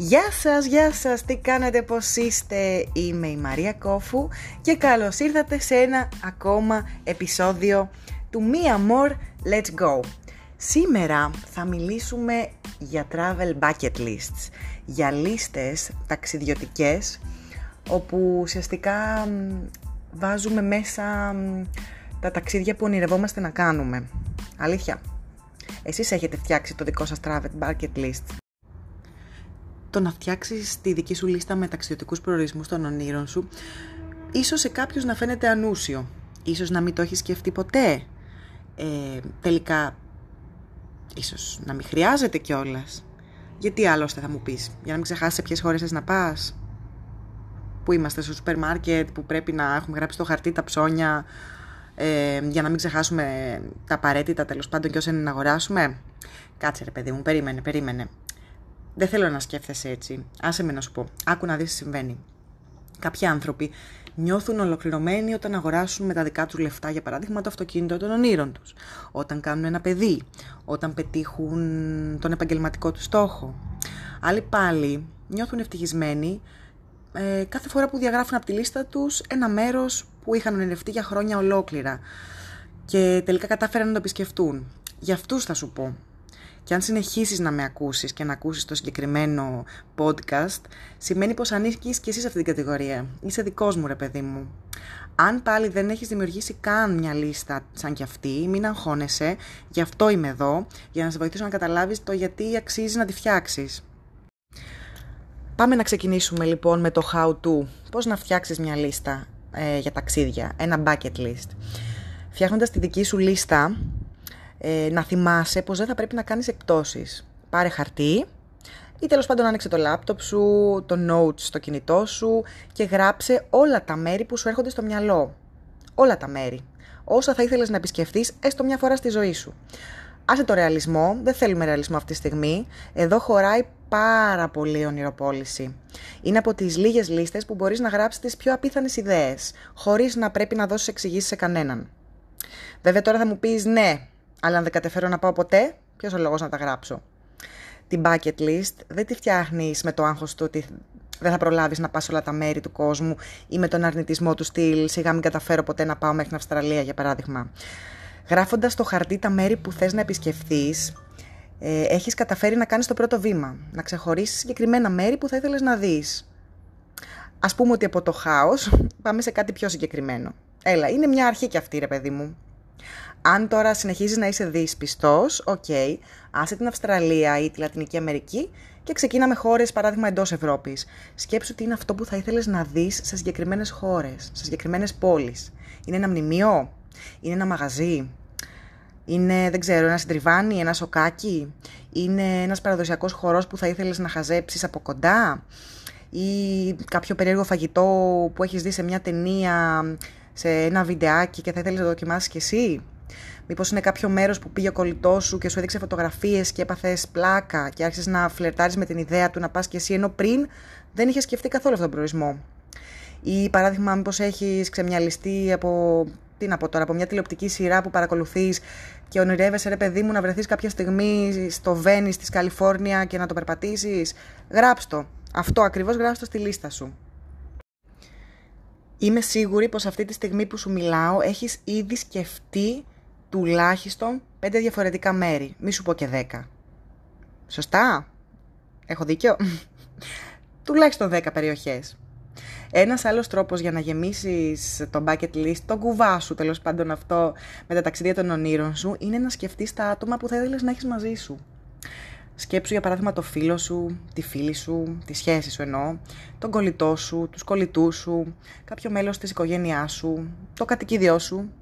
Γεια σας, γεια σας, τι κάνετε, πώς είστε, είμαι η Μαρία Κόφου και καλώς ήρθατε σε ένα ακόμα επεισόδιο του Μία More Let's Go. Σήμερα θα μιλήσουμε για travel bucket lists, για λίστες ταξιδιωτικές, όπου ουσιαστικά βάζουμε μέσα τα ταξίδια που ονειρευόμαστε να κάνουμε. Αλήθεια. Εσείς έχετε φτιάξει το δικό σας travel bucket list; Το να φτιάξεις τη δική σου λίστα με ταξιδιωτικούς προορισμούς των ονείρων σου, ίσως σε κάποιους να φαίνεται ανούσιο. Ίσως να μην το έχεις σκεφτεί ποτέ. Ε, τελικά, ίσως να μην χρειάζεται κιόλας. Γιατί άλλωστε θα μου πεις, για να μην ξεχάσεις σε ποιες χώρες θες να πας. Που είμαστε στο σούπερ μάρκετ, που πρέπει να έχουμε γράψει στο χαρτί τα ψώνια, ε, για να μην ξεχάσουμε τα απαραίτητα τέλος πάντων και όσα είναι να αγοράσουμε. Κάτσε ρε παιδί μου, περίμενε, περίμενε. Δεν θέλω να σκέφτεσαι έτσι. Άσε με να σου πω. Άκου να δεις τι συμβαίνει. Κάποιοι άνθρωποι νιώθουν ολοκληρωμένοι όταν αγοράσουν με τα δικά τους λεφτά, για παράδειγμα, το αυτοκίνητο των ονείρων τους. Όταν κάνουν ένα παιδί. Όταν πετύχουν τον επαγγελματικό τους στόχο. Άλλοι πάλι νιώθουν ευτυχισμένοι ε, κάθε φορά που διαγράφουν από τη λίστα τους ένα μέρος που είχαν ονειρευτεί για χρόνια ολόκληρα και τελικά κατάφεραν να το επισκεφτούν. Για αυτούς θα σου πω. Και αν συνεχίσεις να με ακούσεις και να ακούσεις το συγκεκριμένο podcast, σημαίνει πως ανήκεις και εσύ σε αυτή την κατηγορία. Είσαι δικός μου ρε παιδί μου. Αν πάλι δεν έχεις δημιουργήσει καν μια λίστα σαν κι αυτή, μην αγχώνεσαι, γι' αυτό είμαι εδώ, για να σε βοηθήσω να καταλάβεις το γιατί αξίζει να τη φτιάξεις. Πάμε να ξεκινήσουμε λοιπόν με το how to. Πώς να φτιάξεις μια λίστα ε, για ταξίδια, ένα bucket list. Φτιάχνοντας τη δική σου λίστα, ε, να θυμάσαι πως δεν θα πρέπει να κάνεις εκπτώσεις. Πάρε χαρτί ή τέλος πάντων άνοιξε το λάπτοπ σου, το notes στο κινητό σου και γράψε όλα τα μέρη που σου έρχονται στο μυαλό. Όλα τα μέρη. Όσα θα ήθελες να επισκεφτείς έστω μια φορά στη ζωή σου. Άσε το ρεαλισμό, δεν θέλουμε ρεαλισμό αυτή τη στιγμή. Εδώ χωράει πάρα πολύ ονειροπόληση. Είναι από τις λίγες λίστες που μπορείς να γράψεις τις πιο απίθανες ιδέες, χωρίς να πρέπει να δώσεις εξηγήσεις σε κανέναν. Βέβαια τώρα θα μου πεις ναι, αλλά αν δεν καταφέρω να πάω ποτέ, ποιος ο λόγος να τα γράψω; Την bucket list δεν τη φτιάχνεις με το άγχος του ότι δεν θα προλάβεις να πας όλα τα μέρη του κόσμου ή με τον αρνητισμό του στυλ σιγά μην καταφέρω ποτέ να πάω μέχρι την Αυστραλία για παράδειγμα. Γράφοντας στο χαρτί τα μέρη που θες να επισκεφθείς, ε, έχεις καταφέρει να κάνεις το πρώτο βήμα. Να ξεχωρίσεις συγκεκριμένα μέρη που θα ήθελες να δεις. Ας πούμε ότι από το χάος πάμε σε κάτι πιο συγκεκριμένο. Έλα, είναι μια αρχή κι αυτή, ρε παιδί μου. Αν τώρα συνεχίζεις να είσαι δύσπιστο, οκ, okay, άσε την Αυστραλία ή τη Λατινική Αμερική και ξεκίνα με χώρες, παράδειγμα, εντός Ευρώπης. Σκέψου τι είναι αυτό που θα ήθελες να δεις σε συγκεκριμένες χώρες, σε συγκεκριμένες πόλεις. Είναι ένα μνημείο, είναι ένα μαγαζί, είναι, δεν ξέρω, ένα συντριβάνι, ένα σοκάκι, είναι ένας παραδοσιακός χορός που θα ήθελες να χαζέψεις από κοντά; Ή κάποιο περίεργο φαγητό που έχεις δει σε μια ταινία, σε ένα βιντεάκι και θα ήθελες να το δοκιμάσεις κι εσύ; Μήπως είναι κάποιο μέρος που πήγε ο κολλητός σου και σου έδειξε φωτογραφίες και έπαθες πλάκα και άρχισες να φλερτάρεις με την ιδέα του να πας κι εσύ, ενώ πριν δεν είχες σκεφτεί καθόλου αυτόν τον προορισμό. Ή παράδειγμα, μήπως έχεις ξεμιαλιστεί από, τι να πω τώρα, από μια τηλεοπτική σειρά που παρακολουθείς και ονειρεύεσαι, ρε παιδί μου, να βρεθείς κάποια στιγμή στο Βέννη της Καλιφόρνια και να το περπατήσεις. Γράψτο. Αυτό ακριβώς γράψτο στη λίστα σου. Είμαι σίγουρη πως αυτή τη στιγμή που σου μιλάω έχεις ήδη σκεφτεί τουλάχιστον πέντε διαφορετικά μέρη. Μη σου πω και δέκα. Σωστά; Έχω δίκιο; τουλάχιστον δέκα περιοχές. Ένας άλλος τρόπος για να γεμίσεις το bucket list, το κουβά σου τέλος πάντων αυτό με τα ταξίδια των ονείρων σου, είναι να σκεφτείς τα άτομα που θα ήθελες να έχεις μαζί σου. Σκέψου για παράδειγμα το φίλο σου, τη φίλη σου, τη σχέση σου εννοώ, τον κολλητό σου, τους κολλητούς σου, κάποιο μέλος της οικογένειάς σου, το κατοικίδιό σου.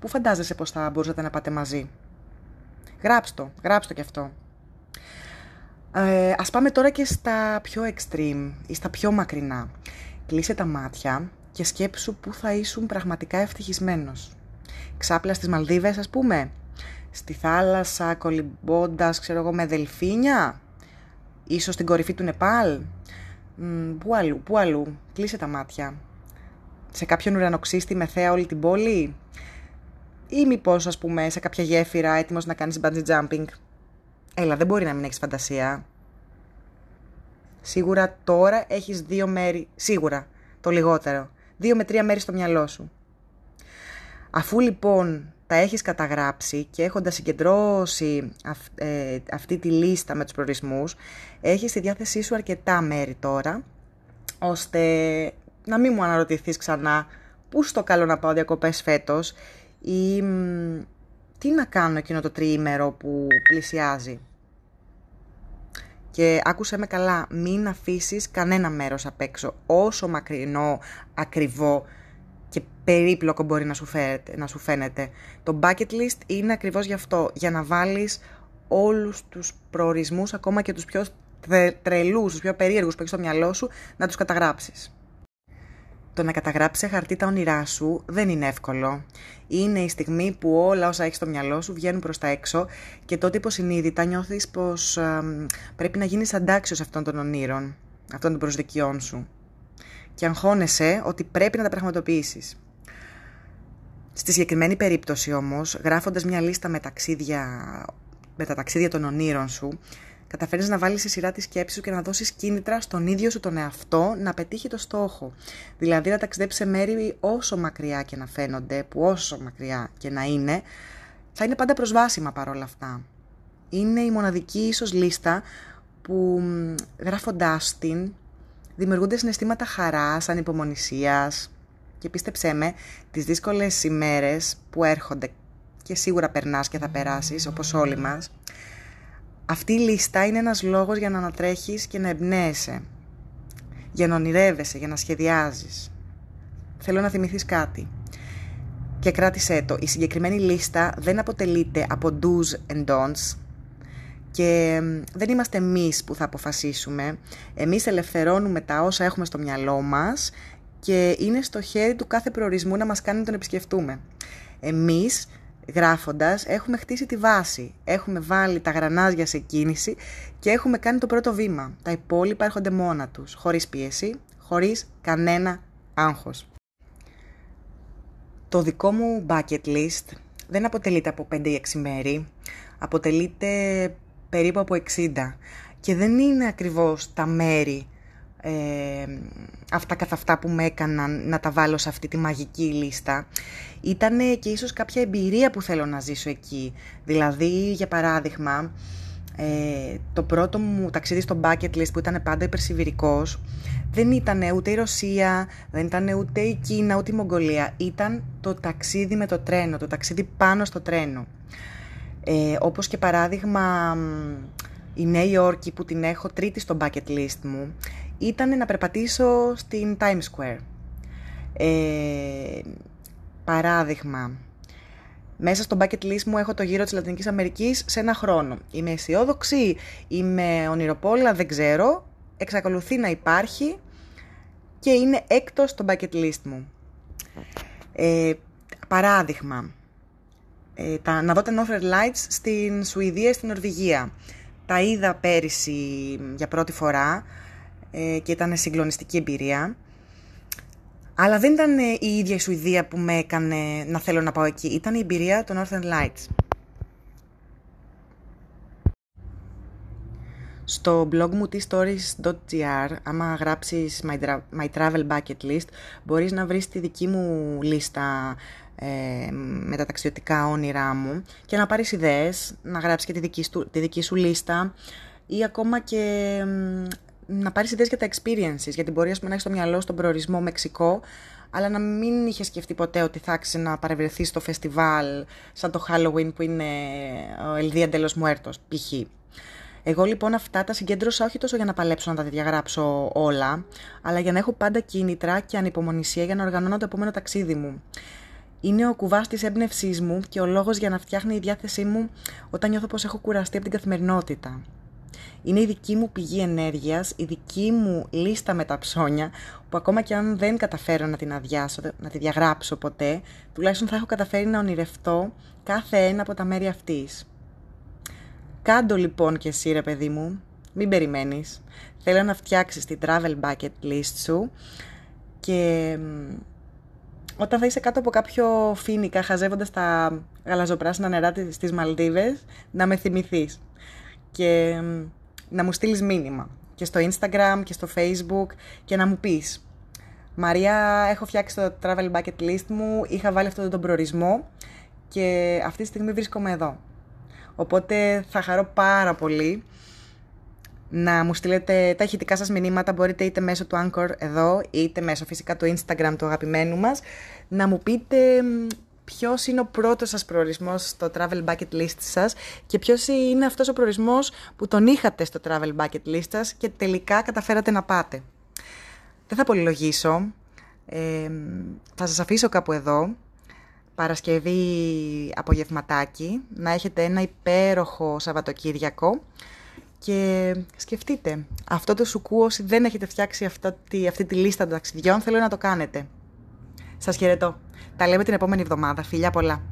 Πού φαντάζεσαι πως θα μπορούσατε να πάτε μαζί; Γράψ' το, γράψ' το κι αυτό. Ε, ας πάμε τώρα και στα πιο extreme ή στα πιο μακρινά. Κλείσε τα μάτια και σκέψου πού θα ήσουν πραγματικά ευτυχισμένος. Ξάπλας στις Μαλδίβες ας πούμε, στη θάλασσα κολυμπώντας, ξέρω εγώ, με δελφίνια, ίσως στην κορυφή του Νεπάλ. πού αλλού, πού αλλού, κλείσε τα μάτια. Σε κάποιον ουρανοξύστη με θέα όλη την πόλη ή μήπως, ας πούμε, σε κάποια γέφυρα έτοιμος να κάνεις bungee jumping. Έλα, δεν μπορεί να μην έχεις φαντασία. Σίγουρα τώρα έχεις δύο μέρη, σίγουρα το λιγότερο, δύο με τρία μέρη στο μυαλό σου. Αφού λοιπόν τα έχεις καταγράψει και έχοντας συγκεντρώσει ε, αυτή τη λίστα με τους προορισμούς, έχεις στη διάθεσή σου αρκετά μέρη τώρα, ώστε να μην μου αναρωτηθείς ξανά πού στο καλό να πάω διακοπές φέτος ή τι να κάνω εκείνο το τριήμερο που πλησιάζει; Και άκουσε με καλά, μην αφήσεις κανένα μέρος απ' έξω, όσο μακρινό, ακριβό και περίπλοκο μπορεί να σου, φαίνεται, να σου φαίνεται. Το bucket list είναι ακριβώς γι' αυτό, για να βάλεις όλους τους προορισμούς, ακόμα και τους πιο τρελούς, τους πιο περίεργους που έχεις στο μυαλό σου, να τους καταγράψεις. Το να καταγράψει σε χαρτί τα όνειρά σου δεν είναι εύκολο. Είναι η στιγμή που όλα όσα έχεις στο μυαλό σου βγαίνουν προς τα έξω και τότε υποσυνείδητα νιώθεις πως πρέπει να γίνεις αντάξιος αυτών των ονείρων, αυτών των προσδοκιών σου. Και αγχώνεσαι ότι πρέπει να τα πραγματοποιήσεις. Στη συγκεκριμένη περίπτωση όμως, γράφοντας μια λίστα με, ταξίδια, με τα ταξίδια των ονείρων σου, καταφέρνεις να βάλεις σε σειρά τη σκέψη σου και να δώσεις κίνητρα στον ίδιο σου τον εαυτό να πετύχει το στόχο. Δηλαδή να ταξιδέψει σε μέρη όσο μακριά και να φαίνονται, που όσο μακριά και να είναι, θα είναι πάντα προσβάσιμα παρόλα αυτά. Είναι η μοναδική ίσως λίστα που γράφοντάς την δημιουργούνται συναισθήματα χαράς, ανυπομονησίας και πίστεψέ με, τις δύσκολες ημέρες που έρχονται και σίγουρα περνάς και θα περάσεις όπως όλοι μας, αυτή η λίστα είναι ένας λόγος για να ανατρέχεις και να εμπνέεσαι, για να ονειρεύεσαι, για να σχεδιάζεις. Θέλω να θυμηθείς κάτι. Και κράτησέ το. Η συγκεκριμένη λίστα δεν αποτελείται από do's and don'ts και δεν είμαστε εμείς που θα αποφασίσουμε. Εμείς ελευθερώνουμε τα όσα έχουμε στο μυαλό μας και είναι στο χέρι του κάθε προορισμού να μας κάνει να τον επισκεφτούμε. Εμείς γράφοντας έχουμε χτίσει τη βάση, έχουμε βάλει τα γρανάζια σε κίνηση και έχουμε κάνει το πρώτο βήμα. Τα υπόλοιπα έρχονται μόνα τους, χωρίς πίεση, χωρίς κανένα άγχος. Το δικό μου bucket list δεν αποτελείται από 5 ή 6 μέρη, αποτελείται περίπου από 60 και δεν είναι ακριβώς τα μέρη ε, αυτά καθ' αυτά που με έκαναν να τα βάλω σε αυτή τη μαγική λίστα ήταν και ίσως κάποια εμπειρία που θέλω να ζήσω εκεί. Δηλαδή, για παράδειγμα, ε, το πρώτο μου ταξίδι στο bucket list που ήταν πάντα υπερσιβηρικός δεν ήταν ούτε η Ρωσία, δεν ήταν ούτε η Κίνα, ούτε η Μογγολία. Ήταν το ταξίδι με το τρένο, το ταξίδι πάνω στο τρένο. Ε, όπως και παράδειγμα η Νέα Υόρκη που την έχω τρίτη στο bucket list μου ήταν να περπατήσω στην Times Square. Ε, παράδειγμα, μέσα στο bucket list μου έχω το γύρο της Λατινικής Αμερικής σε ένα χρόνο. Είμαι αισιόδοξη, είμαι ονειροπόλα, δεν ξέρω, εξακολουθεί να υπάρχει και είναι έκτος στο bucket list μου. Ε, παράδειγμα, ε, τα, να δω τα Northern Lights στην Σουηδία, στην Νορβηγία. Τα είδα πέρυσι για πρώτη φορά ε, και ήταν συγκλονιστική εμπειρία. Αλλά δεν ήταν ε, η ίδια η Σουηδία που με έκανε να θέλω να πάω εκεί. Ήταν η εμπειρία των Northern Lights. Στο blog μου tstories.gr, άμα γράψεις my, my travel bucket list, μπορείς να βρεις τη δική μου λίστα ε, με τα ταξιδιωτικά όνειρά μου και να πάρεις ιδέες, να γράψεις και τη δική, σου, τη δική σου λίστα ή ακόμα και να πάρεις ιδέες για τα experiences, γιατί μπορεί να έχεις στο μυαλό στον προορισμό Μεξικό, αλλά να μην είχες σκεφτεί ποτέ ότι θα άξιζε να παρευρεθεί στο φεστιβάλ σαν το Halloween που είναι ο Ελδία Ντέλο Μουέρτος, π.χ. Εγώ λοιπόν αυτά τα συγκέντρωσα όχι τόσο για να παλέψω να τα διαγράψω όλα, αλλά για να έχω πάντα κίνητρα και ανυπομονησία για να οργανώνω το επόμενο ταξίδι μου. Είναι ο κουβάς της έμπνευσής μου και ο λόγος για να φτιάχνει η διάθεσή μου όταν νιώθω πως έχω κουραστεί από την καθημερινότητα. Είναι η δική μου πηγή ενέργειας, η δική μου λίστα με τα ψώνια, που ακόμα και αν δεν καταφέρω να την αδειάσω, να τη διαγράψω ποτέ, τουλάχιστον θα έχω καταφέρει να ονειρευτώ κάθε ένα από τα μέρη αυτής. Κάντο λοιπόν και εσύ ρε παιδί μου, μην περιμένεις. Θέλω να φτιάξεις τη travel bucket list σου και όταν θα είσαι κάτω από κάποιο φίνικα χαζεύοντας τα γαλαζοπράσινα νερά στις Μαλδίβες, να με θυμηθείς. Και να μου στείλεις μήνυμα. Και και στο Instagram και στο Facebook και να μου πεις Μαρία, έχω φτιάξει το travel bucket list μου, είχα βάλει αυτόν τον προορισμό και αυτή τη στιγμή βρίσκομαι εδώ. Οπότε θα χαρώ πάρα πολύ να μου στείλετε τα ηχητικά σας μηνύματα, μπορείτε είτε μέσω του Anchor εδώ, είτε μέσω φυσικά του Instagram του αγαπημένου μας, να μου πείτε ποιος είναι ο πρώτος σας προορισμός στο travel bucket list σας και ποιος είναι αυτός ο προορισμός που τον είχατε στο travel bucket list σας και τελικά καταφέρατε να πάτε. Δεν θα πολυλογήσω, ε, θα σας αφήσω κάπου εδώ, Παρασκευή απογευματάκι, να έχετε ένα υπέροχο Σαββατοκύριακο και σκεφτείτε, αυτό το σουκού όσοι δεν έχετε φτιάξει αυτή, αυτή τη λίστα των ταξιδιών θέλω να το κάνετε. Σας χαιρετώ. Τα λέμε την επόμενη εβδομάδα. Φιλιά πολλά.